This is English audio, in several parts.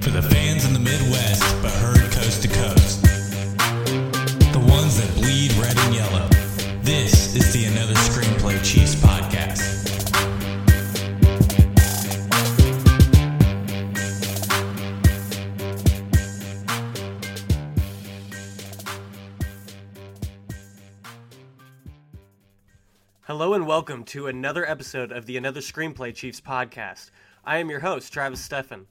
For the fans in the Midwest, but heard coast to coast. The ones that bleed red and yellow. This is the Another Screenplay Chiefs podcast. Hello and welcome to another episode of the Another Screenplay Chiefs podcast. I am your host, Travis Steffen.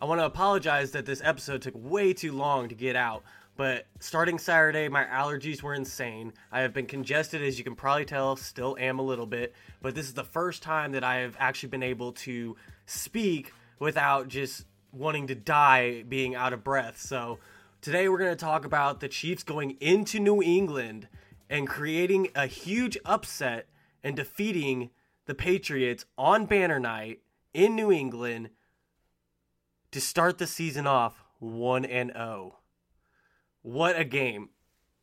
I want to apologize that this episode took way too long to get out, but starting Saturday, my allergies were insane. I have been congested, as you can probably tell, still am a little bit, but this is the first time that I have actually been able to speak without just wanting to die being out of breath. So today we're going to talk about the Chiefs going into New England and creating a huge upset and defeating the Patriots on banner night in New England to start the season off 1 and 0. What a game.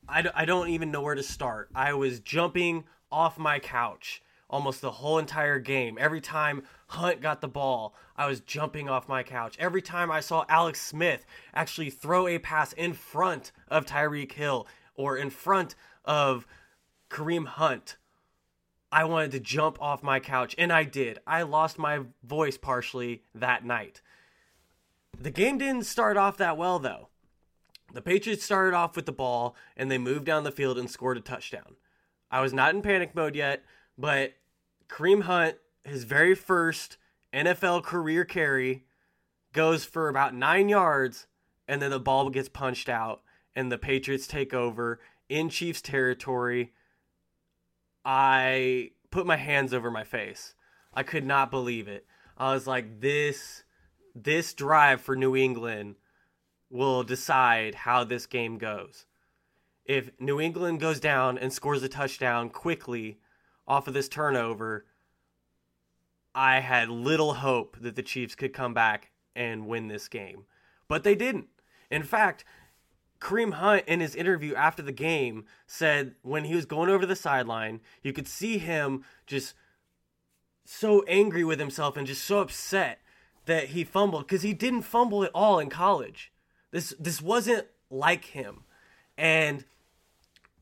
I, d- I don't even know where to start. I was jumping off my couch almost the whole entire game. Every time Hunt got the ball, I was jumping off my couch. Every time I saw Alex Smith actually throw a pass in front of Tyreek Hill or in front of Kareem Hunt, I wanted to jump off my couch, and I did. I lost my voice partially that night. The game didn't start off that well, though. The Patriots started off with the ball, and they moved down the field and scored a touchdown. I was not in panic mode yet, but Kareem Hunt, his very first NFL career carry, goes for about nine yards, and then the ball gets punched out, and the Patriots take over in Chiefs territory I put my hands over my face. I could not believe it. I was like, this this drive for New England will decide how this game goes. If New England goes down and scores a touchdown quickly off of this turnover, I had little hope that the Chiefs could come back and win this game. But they didn't. In fact, Kareem Hunt in his interview after the game said when he was going over the sideline, you could see him just so angry with himself and just so upset that he fumbled because he didn't fumble at all in college. This this wasn't like him. And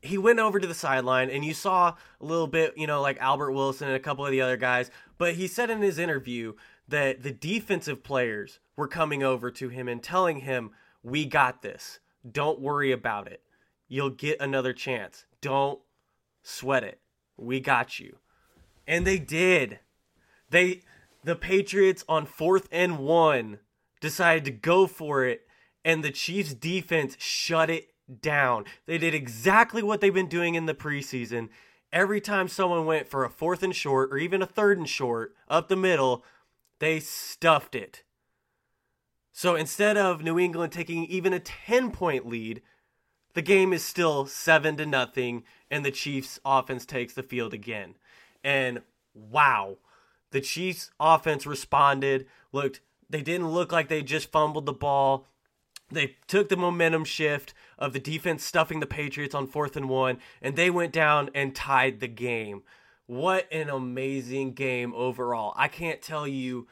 he went over to the sideline and you saw a little bit, you know, like Albert Wilson and a couple of the other guys, but he said in his interview that the defensive players were coming over to him and telling him, "We got this." Don't worry about it. You'll get another chance. Don't sweat it. We got you. And they did. They the Patriots on 4th and 1 decided to go for it and the Chiefs defense shut it down. They did exactly what they've been doing in the preseason. Every time someone went for a fourth and short or even a third and short up the middle, they stuffed it. So instead of New England taking even a 10 point lead, the game is still 7 to nothing and the Chiefs offense takes the field again. And wow, the Chiefs offense responded, looked they didn't look like they just fumbled the ball. They took the momentum shift of the defense stuffing the Patriots on 4th and 1 and they went down and tied the game. What an amazing game overall. I can't tell you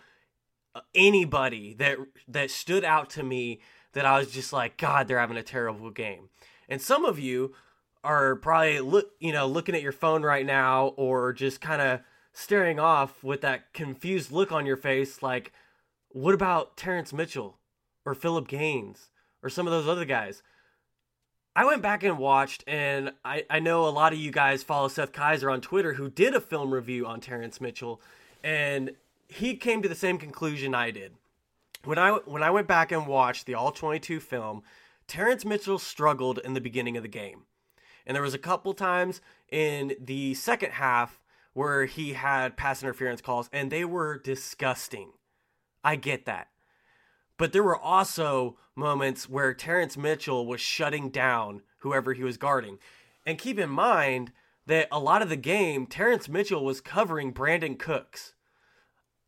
uh, anybody that that stood out to me that I was just like, God, they're having a terrible game. And some of you are probably look, you know, looking at your phone right now, or just kind of staring off with that confused look on your face, like, what about Terrence Mitchell or Philip Gaines or some of those other guys? I went back and watched, and I, I know a lot of you guys follow Seth Keysor on Twitter who did a film review on Terrence Mitchell, and he came to the same conclusion I did. When I when I went back and watched the all 22 film, Terrence Mitchell struggled in the beginning of the game. And there was a couple times in the second half where he had pass interference calls and they were disgusting. I get that. But there were also moments where Terrence Mitchell was shutting down whoever he was guarding. And keep in mind that a lot of the game, Terrence Mitchell was covering Brandin Cooks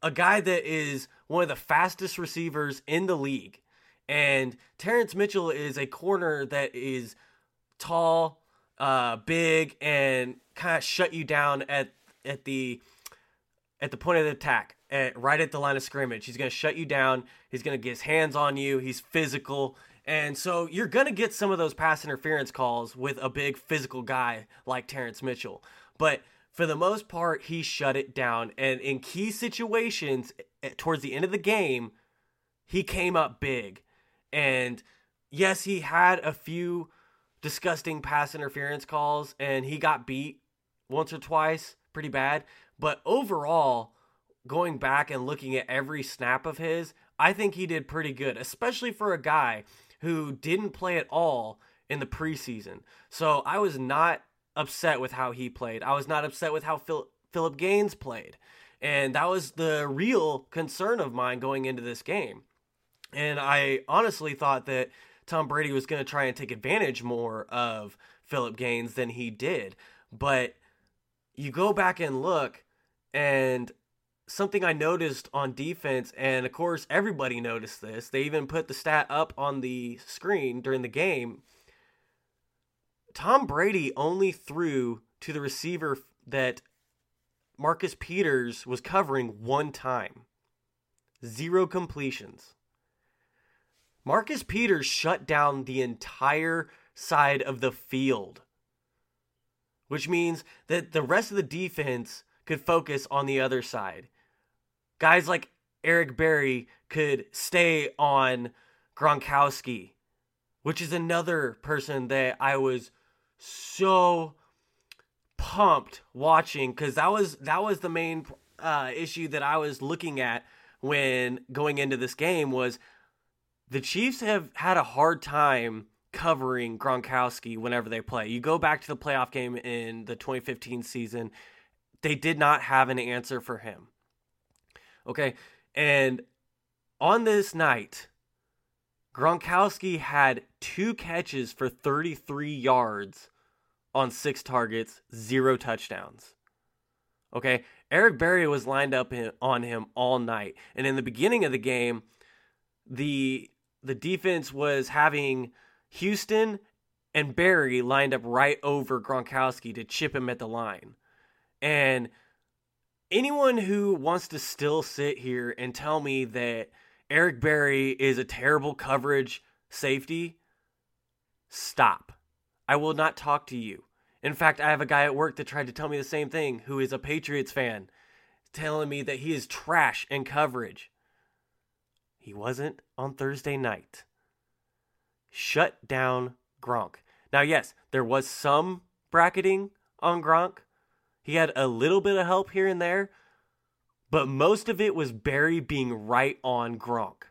a guy that is one of the fastest receivers in the league. And Terrence Mitchell is a corner that is tall, uh, big, and kind of shut you down at at the at the point of the attack. at, right at the line of scrimmage. He's going to shut you down. He's going to get his hands on you. He's physical. And so you're going to get some of those pass interference calls with a big physical guy like Terrence Mitchell. But for the most part, he shut it down. And in key situations, eh, towards the end of the game, he came up big. And yes, he had a few disgusting pass interference calls and he got beat once or twice pretty bad. But overall, going back and looking at every snap of his, I think he did pretty good, especially for a guy who didn't play at all in the preseason. So I was not upset with how he played. I was not upset with how Phil, Philip Gaines played. And that was the real concern of mine going into this game. And I honestly thought that Tom Brady was going to try and take advantage more of Philip Gaines than he did. But you go back and look, and something I noticed on defense, and of course, everybody noticed this. They even put the stat up on the screen during the game. Tom Brady only threw to the receiver that Marcus Peters was covering one time. Zero completions. Marcus Peters shut down the entire side of the field, which means that the rest of the defense could focus on the other side. Guys like Eric Berry could stay on Gronkowski, which is another person that I was so pumped watching because that was that was the main uh, issue that I was looking at when going into this game was the Chiefs have had a hard time covering Gronkowski whenever they play. You go back to the playoff game in the 2015 season, they did not have an answer for him. Okay, and on this night, Gronkowski had two catches for 33 yards on six targets, zero touchdowns. Okay, Eric Berry was lined up on him all night, and in the beginning of the game, the the defense was having Houston and Berry lined up right over Gronkowski to chip him at the line, and anyone who wants to still sit here and tell me that Eric Berry is a terrible coverage safety, stop. I will not talk to you. In fact, I have a guy at work that tried to tell me the same thing who is a Patriots fan, telling me that he is trash in coverage. He wasn't on Thursday night. Shut down Gronk. Now, yes, there was some bracketing on Gronk. He had a little bit of help here and there, but most of it was Berry being right on Gronk.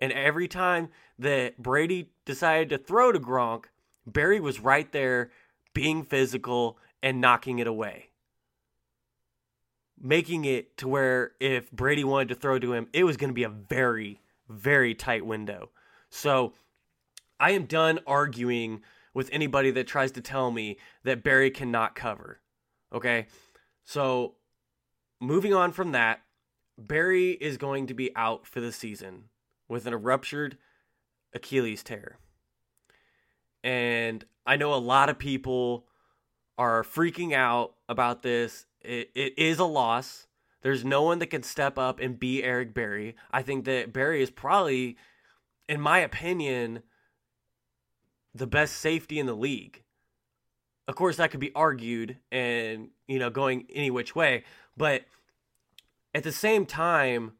And every time that Brady decided to throw to Gronk, Berry was right there being physical and knocking it away. Making it to where if Brady wanted to throw to him, it was going to be a very, very tight window. So I am done arguing with anybody that tries to tell me that Berry cannot cover. Okay? So moving on from that, Berry is going to be out for the season with a ruptured Achilles tear. And I know a lot of people are freaking out about this. It, it is a loss. There's no one that can step up and be Eric Berry. I think that Berry is probably, in my opinion, the best safety in the league. Of course, that could be argued and, you know, going any which way. But at the same time,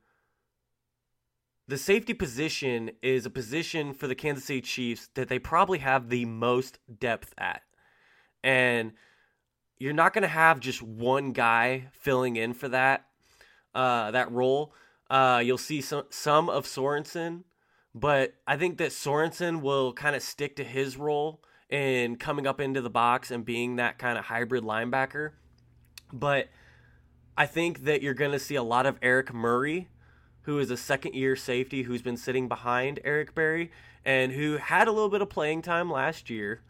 the safety position is a position for the Kansas City Chiefs that they probably have the most depth at. And you're not going to have just one guy filling in for that uh, that role. Uh, you'll see some some of Sorensen, but I think that Sorensen will kind of stick to his role in coming up into the box and being that kind of hybrid linebacker. But I think that you're going to see a lot of Eric Murray who is a second year safety who's been sitting behind Eric Berry and who had a little bit of playing time last year.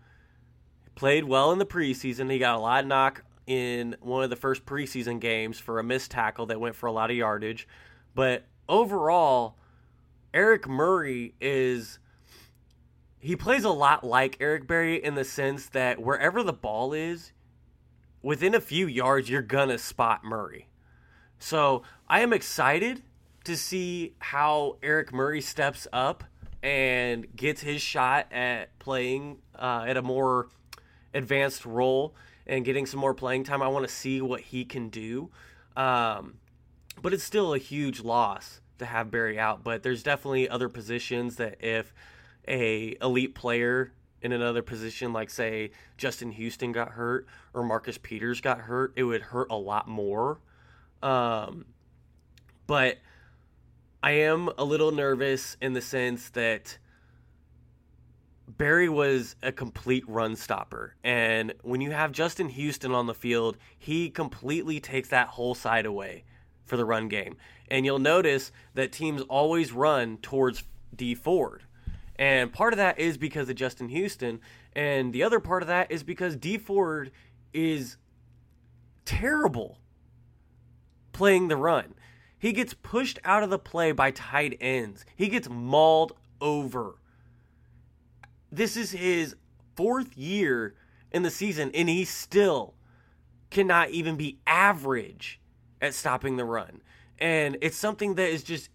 Played well in the preseason. He got a lot of knock in one of the first preseason games for a missed tackle that went for a lot of yardage. But overall, Eric Murray is he plays a lot like Eric Berry in the sense that wherever the ball is, within a few yards, you're gonna spot Murray. So I am excited to see how Eric Murray steps up and gets his shot at playing uh, at a more advanced role and getting some more playing time. I want to see what he can do. Um, but it's still a huge loss to have Berry out. But there's definitely other positions that if a elite player in another position, like say Justin Houston got hurt or Marcus Peters got hurt, it would hurt a lot more. Um, but I am a little nervous in the sense that Berry was a complete run stopper. And when you have Justin Houston on the field, he completely takes that whole side away for the run game. And you'll notice that teams always run towards Dee Ford. And part of that is because of Justin Houston. And the other part of that is because Dee Ford is terrible playing the run. He gets pushed out of the play by tight ends. He gets mauled over. This is his fourth year in the season, and he still cannot even be average at stopping the run. And it's something that is just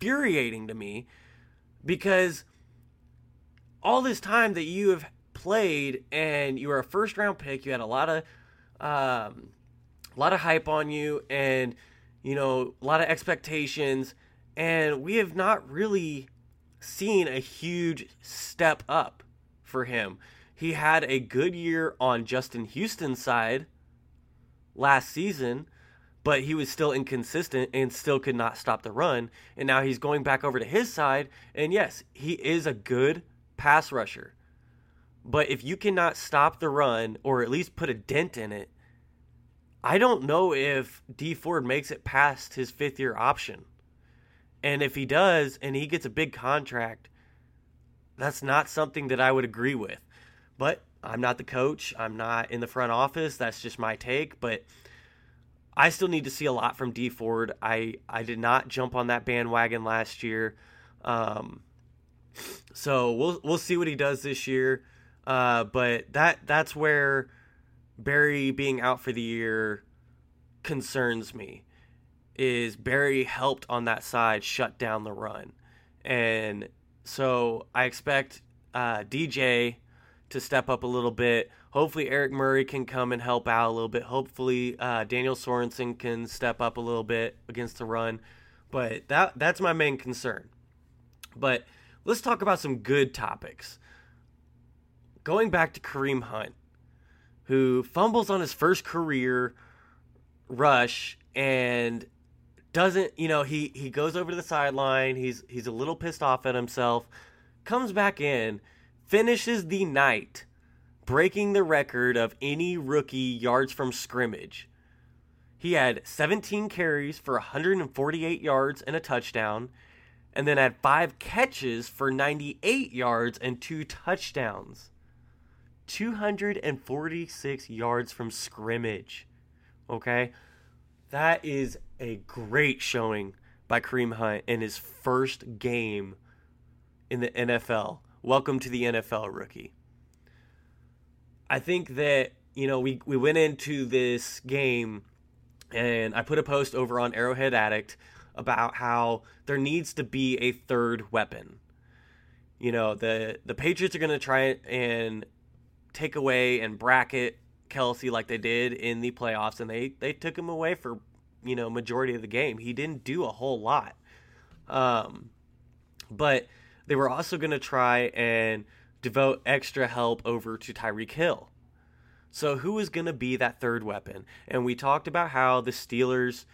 infuriating to me because all this time that you have played and you were a first round pick, you had a lot of um, a lot of hype on you and you know, a lot of expectations, and we have not really seen a huge step up for him. He had a good year on Justin Houston's side last season, but he was still inconsistent and still could not stop the run. And now he's going back over to his side, and yes, he is a good pass rusher. But if you cannot stop the run or at least put a dent in it, I don't know if Dee Ford makes it past his fifth year option. And if he does and he gets a big contract, that's not something that I would agree with. But I'm not the coach. I'm not in the front office. That's just my take. But I still need to see a lot from Dee Ford. I, I did not jump on that bandwagon last year. Um, so we'll we'll see what he does this year. Uh, but that that's where Berry being out for the year concerns me. Is Berry helped on that side shut down the run, and so I expect uh, DJ to step up a little bit. Hopefully, Eric Murray can come and help out a little bit. Hopefully, uh, Daniel Sorensen can step up a little bit against the run. But that that's my main concern. But let's talk about some good topics. Going back to Kareem Hunt, who fumbles on his first career rush and doesn't you know he he goes over to the sideline he's he's a little pissed off at himself comes back in finishes the night breaking the record of any rookie yards from scrimmage he had 17 carries for 148 yards and a touchdown and then had 5 catches for 98 yards and 2 touchdowns 246 yards from scrimmage. Okay? That is a great showing by Kareem Hunt in his first game in the NFL. Welcome to the NFL, rookie. I think that, you know, we, we went into this game and I put a post over on Arrowhead Addict about how there needs to be a third weapon. You know, the the Patriots are going to try and take away and bracket Kelce like they did in the playoffs, and they they took him away for you know majority of the game. He didn't do a whole lot, um, but they were also going to try and devote extra help over to Tyreek Hill. So who is going to be that third weapon? And we talked about how the Steelers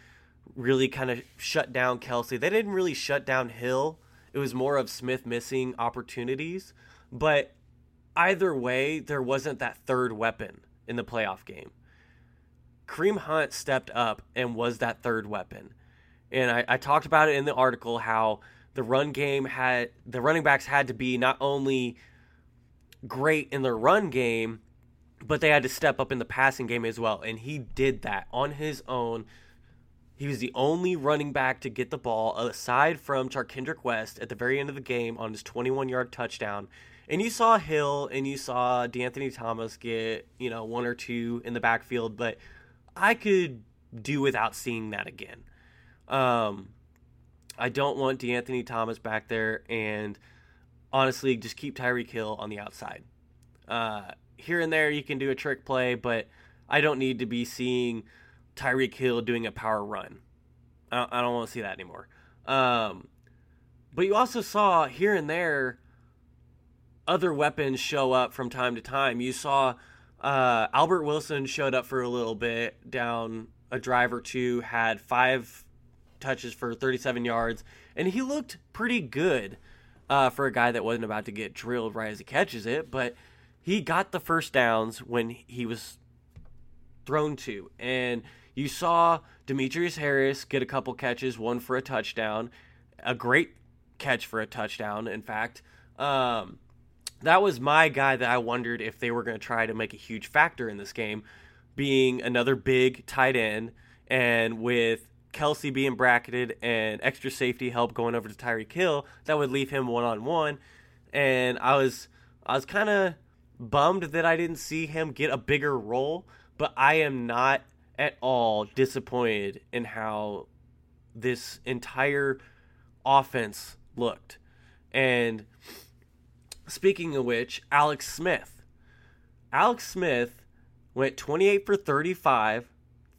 really kind of shut down Kelce. They didn't really shut down Hill. It was more of Smith missing opportunities, but either way, there wasn't that third weapon in the playoff game. Kareem Hunt stepped up and was that third weapon. And I, I, talked about it in the article how the run game had the running backs had to be not only great in the run game, but they had to step up in the passing game as well. And he did that on his own. He was the only running back to get the ball aside from Charcandrick West at the very end of the game on his 21 yard touchdown. And you saw Hill and you saw De'Anthony Thomas get, you know, one or two in the backfield, but I could do without seeing that again. Um, I don't want De'Anthony Thomas back there, and honestly, just keep Tyreek Hill on the outside. Uh, here and there, you can do a trick play, but I don't need to be seeing Tyreek Hill doing a power run. I don't, don't want to see that anymore. Um, but you also saw here and there other weapons show up from time to time. You saw uh, Albert Wilson showed up for a little bit down a drive or two, had five touches for 37 yards, and he looked pretty good uh, for a guy that wasn't about to get drilled right as he catches it. But he got the first downs when he was thrown to, and you saw Demetrius Harris get a couple catches, one for a touchdown, a great catch for a touchdown. In fact, um, that was my guy that I wondered if they were going to try to make a huge factor in this game, being another big tight end, and with Kelce being bracketed and extra safety help going over to Tyreek Hill, that would leave him one on one. And I was I was kind of bummed that I didn't see him get a bigger role, but I am not at all disappointed in how this entire offense looked. And speaking of which, Alex Smith. Alex Smith went 28 for 35,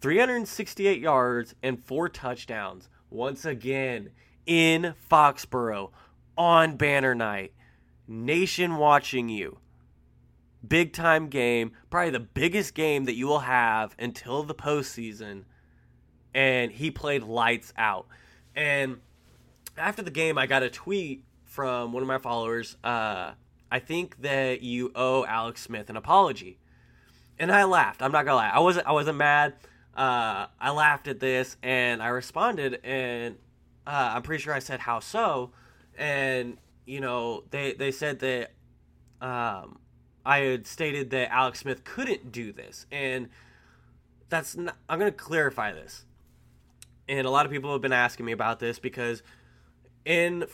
368 yards, and four touchdowns. Once again, in Foxborough on banner night. Nation watching you. Big time game, probably the biggest game that you will have until the postseason. And he played lights out. And after the game, I got a tweet from one of my followers. Uh, I think that you owe Alex Smith an apology, and I laughed. I'm not gonna lie. I wasn't. I wasn't mad. Uh, I laughed at this, and I responded, and uh, I'm pretty sure I said how so, and you know they they said that um, I had stated that Alex Smith couldn't do this, and that's not, I'm gonna clarify this. And a lot of people have been asking me about this because in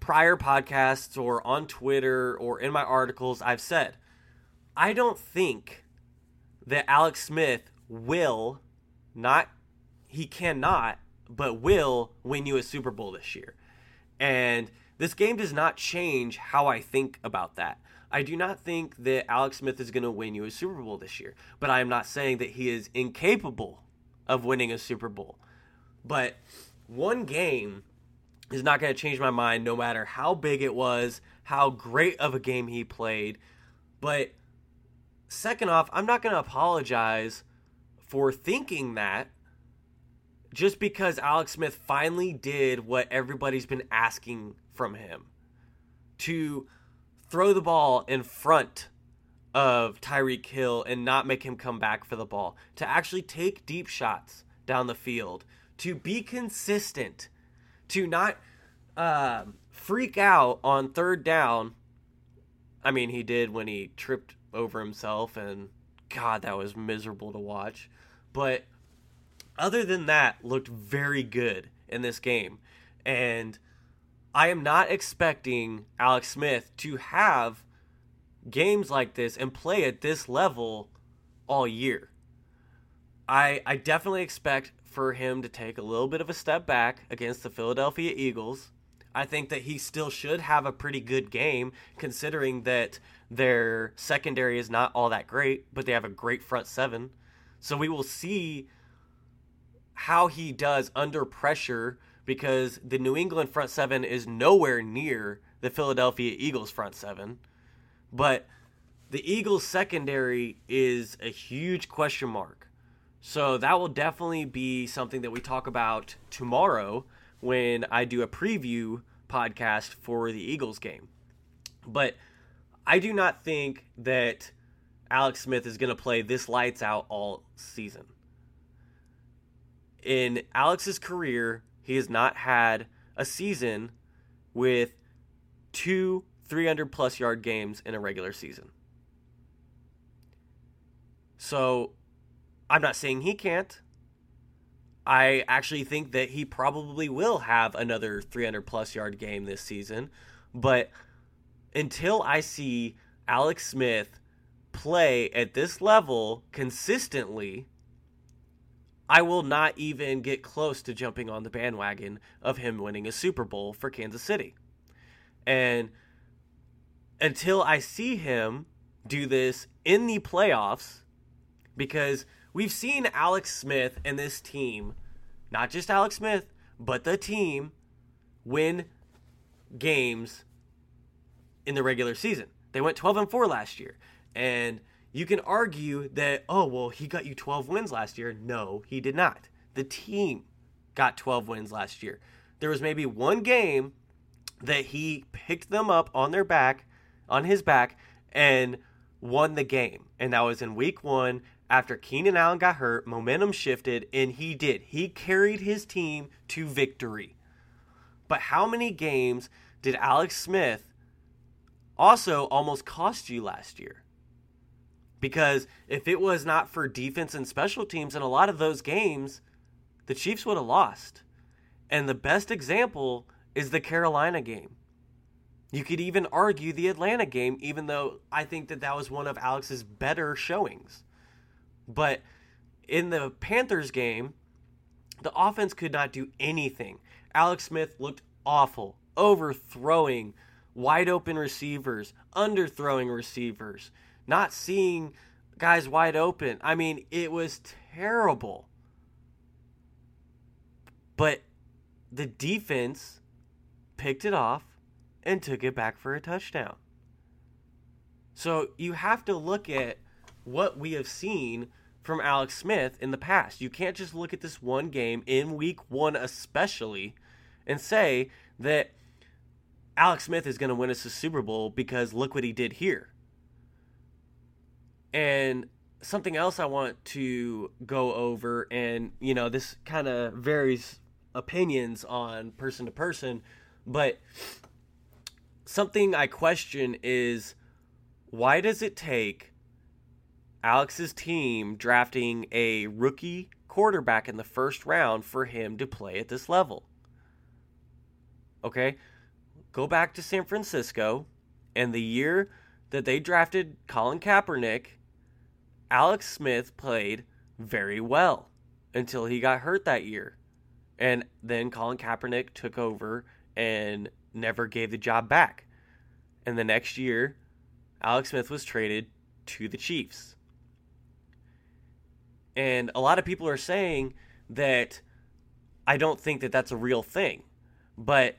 prior podcasts or on Twitter or in my articles, I've said I don't think that Alex Smith will not, he cannot, but will win you a Super Bowl this year. And this game does not change how I think about that. I do not think that Alex Smith is going to win you a Super Bowl this year, but I am not saying that he is incapable of winning a Super Bowl. But one game is not going to change my mind no matter how big it was, how great of a game he played. But second off, I'm not going to apologize for thinking that just because Alex Smith finally did what everybody's been asking from him to throw the ball in front of Tyreek Hill and not make him come back for the ball, to actually take deep shots down the field, to be consistent to not uh, freak out on third down. I mean, he did when he tripped over himself, and God, that was miserable to watch. But other than that, looked very good in this game. And I am not expecting Alex Smith to have games like this and play at this level all year. I I definitely expect for him to take a little bit of a step back against the Philadelphia Eagles. I think that he still should have a pretty good game considering that their secondary is not all that great, but they have a great front seven. So we will see how he does under pressure because the New England front seven is nowhere near the Philadelphia Eagles front seven. But the Eagles secondary is a huge question mark. So that will definitely be something that we talk about tomorrow when I do a preview podcast for the Eagles game. But I do not think that Alex Smith is going to play this lights out all season. In Alex's career, he has not had a season with two 300 plus yard games in a regular season. So I'm not saying he can't. I actually think that he probably will have another 300 plus yard game this season. But until I see Alex Smith play at this level consistently, I will not even get close to jumping on the bandwagon of him winning a Super Bowl for Kansas City. And until I see him do this in the playoffs, because we've seen Alex Smith and this team, not just Alex Smith, but the team, win games in the regular season. They went 12 and 4 last year. And you can argue that, oh, well, he got you 12 wins last year. No, he did not. The team got 12 wins last year. There was maybe one game that he picked them up on their back, on his back, and won the game. And that was in week one after Keenan Allen got hurt, momentum shifted, and he did. He carried his team to victory. But how many games did Alex Smith also almost cost you last year? Because if it was not for defense and special teams in a lot of those games, the Chiefs would have lost. And the best example is the Carolina game. You could even argue the Atlanta game, even though I think that that was one of Alex's better showings. But in the Panthers game, the offense could not do anything. Alex Smith looked awful, overthrowing wide open receivers, underthrowing receivers not seeing guys wide open. I mean, it was terrible. But the defense picked it off and took it back for a touchdown. So you have to look at what we have seen from Alex Smith in the past. You can't just look at this one game in week one, especially, and say that Alex Smith is going to win us a Super Bowl because look what he did here. And something else I want to go over, and you know, this kind of varies opinions on person to person, but something I question is why does it take Alex's team drafting a rookie quarterback in the first round for him to play at this level? Okay, go back to San Francisco, and the year that they drafted Colin Kaepernick Alex Smith played very well until he got hurt that year. And then Colin Kaepernick took over and never gave the job back. And the next year, Alex Smith was traded to the Chiefs. And a lot of people are saying that I don't think that that's a real thing. But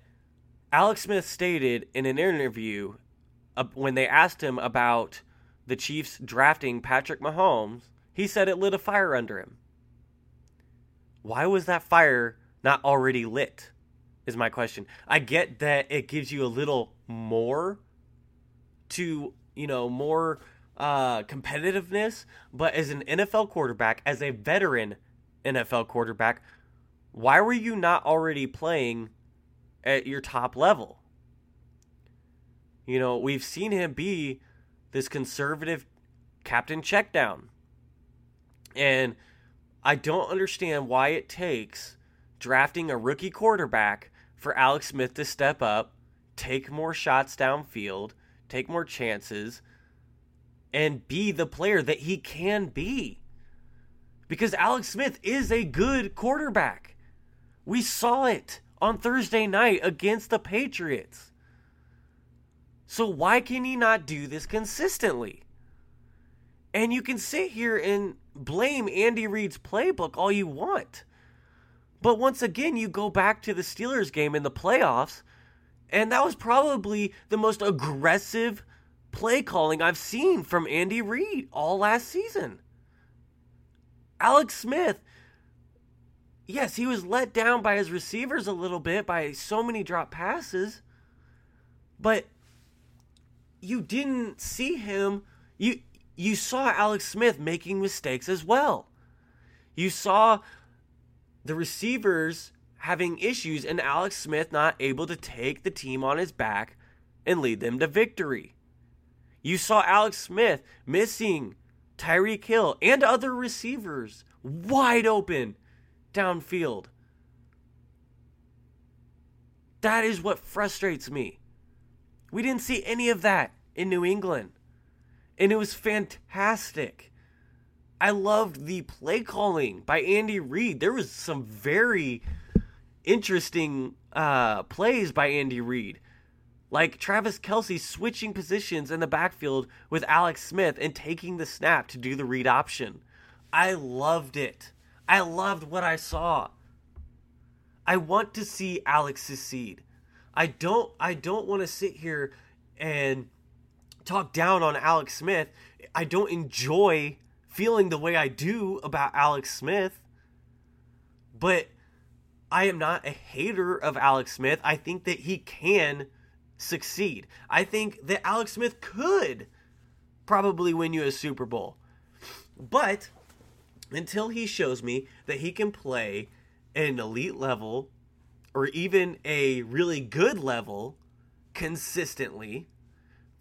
Alex Smith stated in an interview uh, when they asked him about the Chiefs drafting Patrick Mahomes, he said it lit a fire under him. Why was that fire not already lit? Is my question. I get that it gives you a little more to, you know, more uh, competitiveness, but as an NFL quarterback, as a veteran NFL quarterback, why were you not already playing at your top level? You know, we've seen him be this conservative captain checkdown. And I don't understand why it takes drafting a rookie quarterback for Alex Smith to step up, take more shots downfield, take more chances, and be the player that he can be. Because Alex Smith is a good quarterback. We saw it on Thursday night against the Patriots. So why can he not do this consistently? And you can sit here and blame Andy Reid's playbook all you want. But once again, you go back to the Steelers game in the playoffs, and that was probably the most aggressive play calling I've seen from Andy Reid all last season. Alex Smith, yes, he was let down by his receivers a little bit by so many drop passes, but you didn't see him you you saw Alex Smith making mistakes as well. You saw the receivers having issues and Alex Smith not able to take the team on his back and lead them to victory. You saw Alex Smith missing Tyreek Hill and other receivers wide open downfield. That is what frustrates me. We didn't see any of that in New England. And it was fantastic. I loved the play calling by Andy Reid. There was some very interesting uh, plays by Andy Reid. Like Travis Kelce switching positions in the backfield with Alex Smith and taking the snap to do the read option. I loved it. I loved what I saw. I want to see Alex succeed. I don't I don't want to sit here and talk down on Alex Smith. I don't enjoy feeling the way I do about Alex Smith. But I am not a hater of Alex Smith. I think that he can succeed. I think that Alex Smith could probably win you a Super Bowl. But until he shows me that he can play at an elite level or even a really good level consistently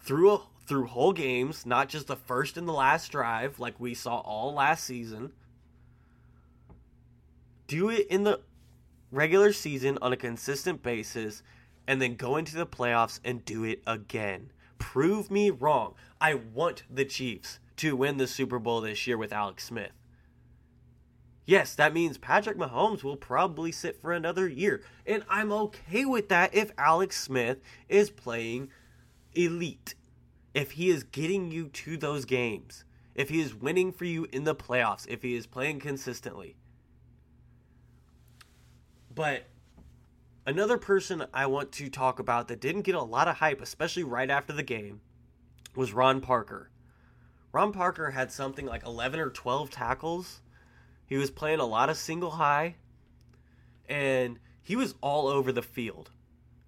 through a, through whole games, not just the first and the last drive like we saw all last season. Do it in the regular season on a consistent basis and then go into the playoffs and do it again. Prove me wrong. I want the Chiefs to win the Super Bowl this year with Alex Smith. Yes, that means Patrick Mahomes will probably sit for another year. And I'm okay with that if Alex Smith is playing elite. If he is getting you to those games. If he is winning for you in the playoffs. If he is playing consistently. But another person I want to talk about that didn't get a lot of hype, especially right after the game, was Ron Parker. Ron Parker had something like 11 or 12 tackles he was playing a lot of single high, and he was all over the field.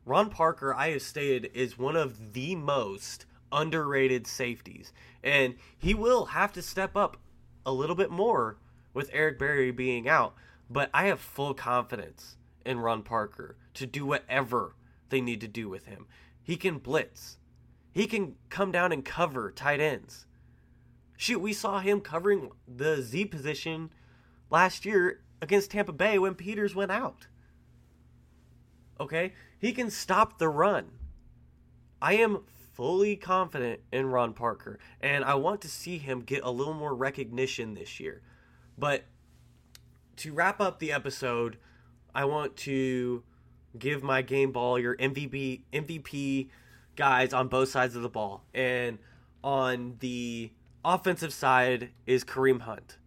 Ron Parker, I have stated, is one of the most underrated safeties, and he will have to step up a little bit more with Eric Berry being out. But I have full confidence in Ron Parker to do whatever they need to do with him. He can blitz. He can come down and cover tight ends. Shoot, we saw him covering the Z position last year against Tampa Bay when Peters went out. Okay? He can stop the run. I am fully confident in Ron Parker, and I want to see him get a little more recognition this year. But to wrap up the episode, I want to give my game ball your MVP MVP guys on both sides of the ball. And on the offensive side is Kareem Hunt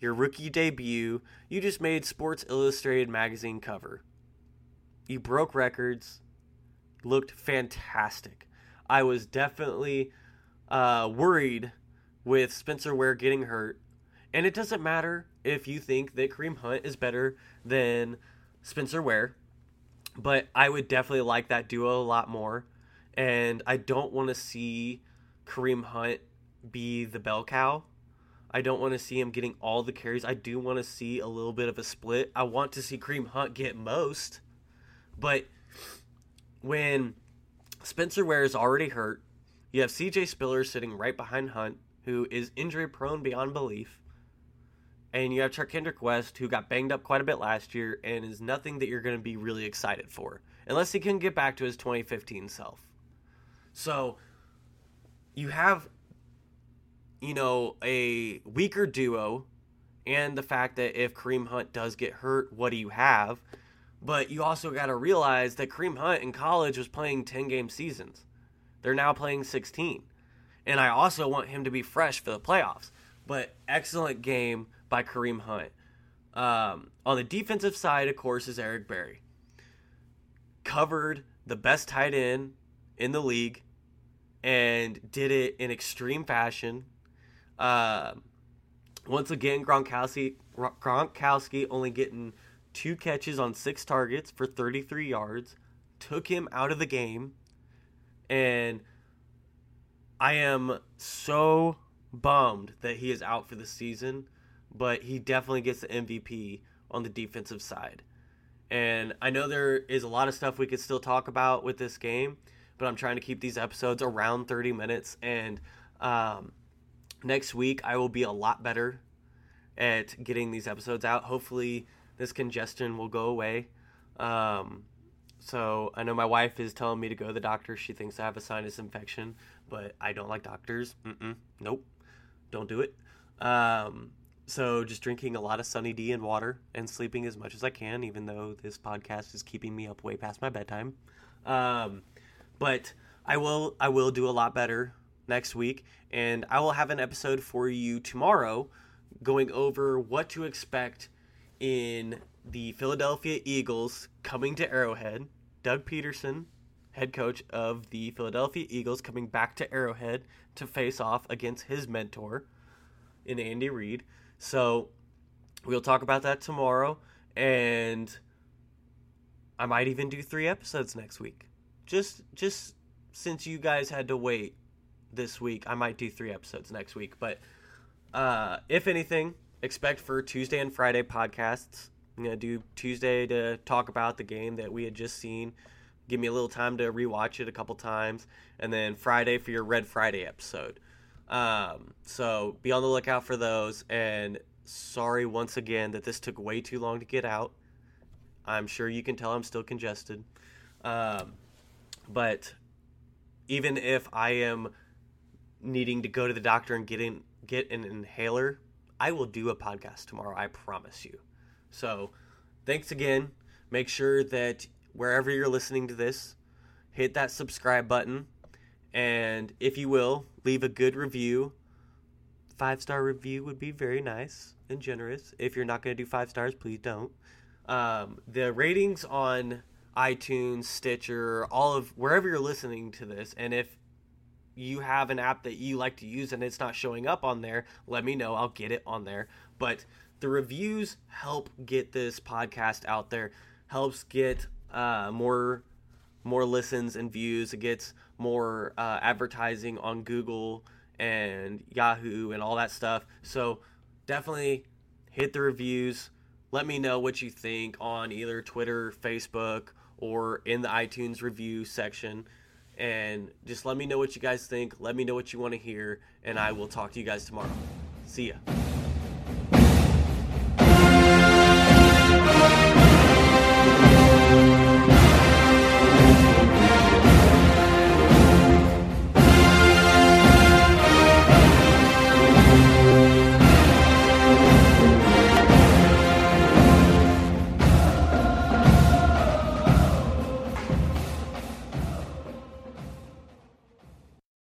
your rookie debut, you just made Sports Illustrated magazine cover. You broke records, looked fantastic. I was definitely uh, worried with Spencer Ware getting hurt, and it doesn't matter if you think that Kareem Hunt is better than Spencer Ware, but I would definitely like that duo a lot more, and I don't want to see Kareem Hunt be the bell cow I don't want to see him getting all the carries. I do want to see a little bit of a split. I want to see Kareem Hunt get most. But when Spencer Ware is already hurt, you have CJ Spiller sitting right behind Hunt, who is injury prone beyond belief. And you have Charcandrick West, who got banged up quite a bit last year and is nothing that you're going to be really excited for, unless he can get back to his 2015 self. So you have you know, a weaker duo and the fact that if Kareem Hunt does get hurt, what do you have? But you also got to realize that Kareem Hunt in college was playing 10 game seasons. They're now playing 16. And I also want him to be fresh for the playoffs. But excellent game by Kareem Hunt. Um, on the defensive side, of course, is Eric Berry. Covered the best tight end in the league and did it in extreme fashion uh, once again, Gronkowski, Gronkowski only getting two catches on six targets for 33 yards, took him out of the game, and I am so bummed that he is out for the season, but he definitely gets the MVP on the defensive side. And I know there is a lot of stuff we could still talk about with this game, but I'm trying to keep these episodes around 30 minutes. And um, next week I will be a lot better at getting these episodes out. Hopefully, this congestion will go away. Um, so I know my wife is telling me to go to the doctor. She thinks I have a sinus infection, but I don't like doctors. Mm-mm, nope, don't do it. Um, so just drinking a lot of Sunny D and water and sleeping as much as I can, even though this podcast is keeping me up way past my bedtime. Um, but I will I will do a lot better next week, and I will have an episode for you tomorrow, going over what to expect in the Philadelphia Eagles coming to Arrowhead. Doug Pederson, head coach of the Philadelphia Eagles, coming back to Arrowhead to face off against his mentor in Andy Reid. So we'll talk about that tomorrow, and I might even do three episodes next week. Just just since you guys had to wait this week, I might do three episodes next week. But uh, if anything, expect for Tuesday and Friday podcasts. I'm gonna do Tuesday to talk about the game that we had just seen. Give me a little time to rewatch it a couple times, and then Friday for your Red Friday episode. Um, so be on the lookout for those. And sorry once again that this took way too long to get out. I'm sure you can tell I'm still congested. Um, but even if I am needing to go to the doctor and get in, get an inhaler, I will do a podcast tomorrow. I promise you. So, thanks again. Make sure that wherever you're listening to this, hit that subscribe button. And if you will, leave a good review. Five star review would be very nice and generous. If you're not going to do five stars, please don't. Um, the ratings on iTunes, Stitcher, all of wherever you're listening to this, and if you have an app that you like to use and it's not showing up on there, let me know. I'll get it on there. But the reviews help get this podcast out there, helps get uh, more more listens and views. It gets more uh, advertising on Google and Yahoo and all that stuff. So definitely hit the reviews. Let me know what you think on either Twitter, Facebook, or in the iTunes review section. And just let me know what you guys think. Let me know what you want to hear. And I will talk to you guys tomorrow. See ya.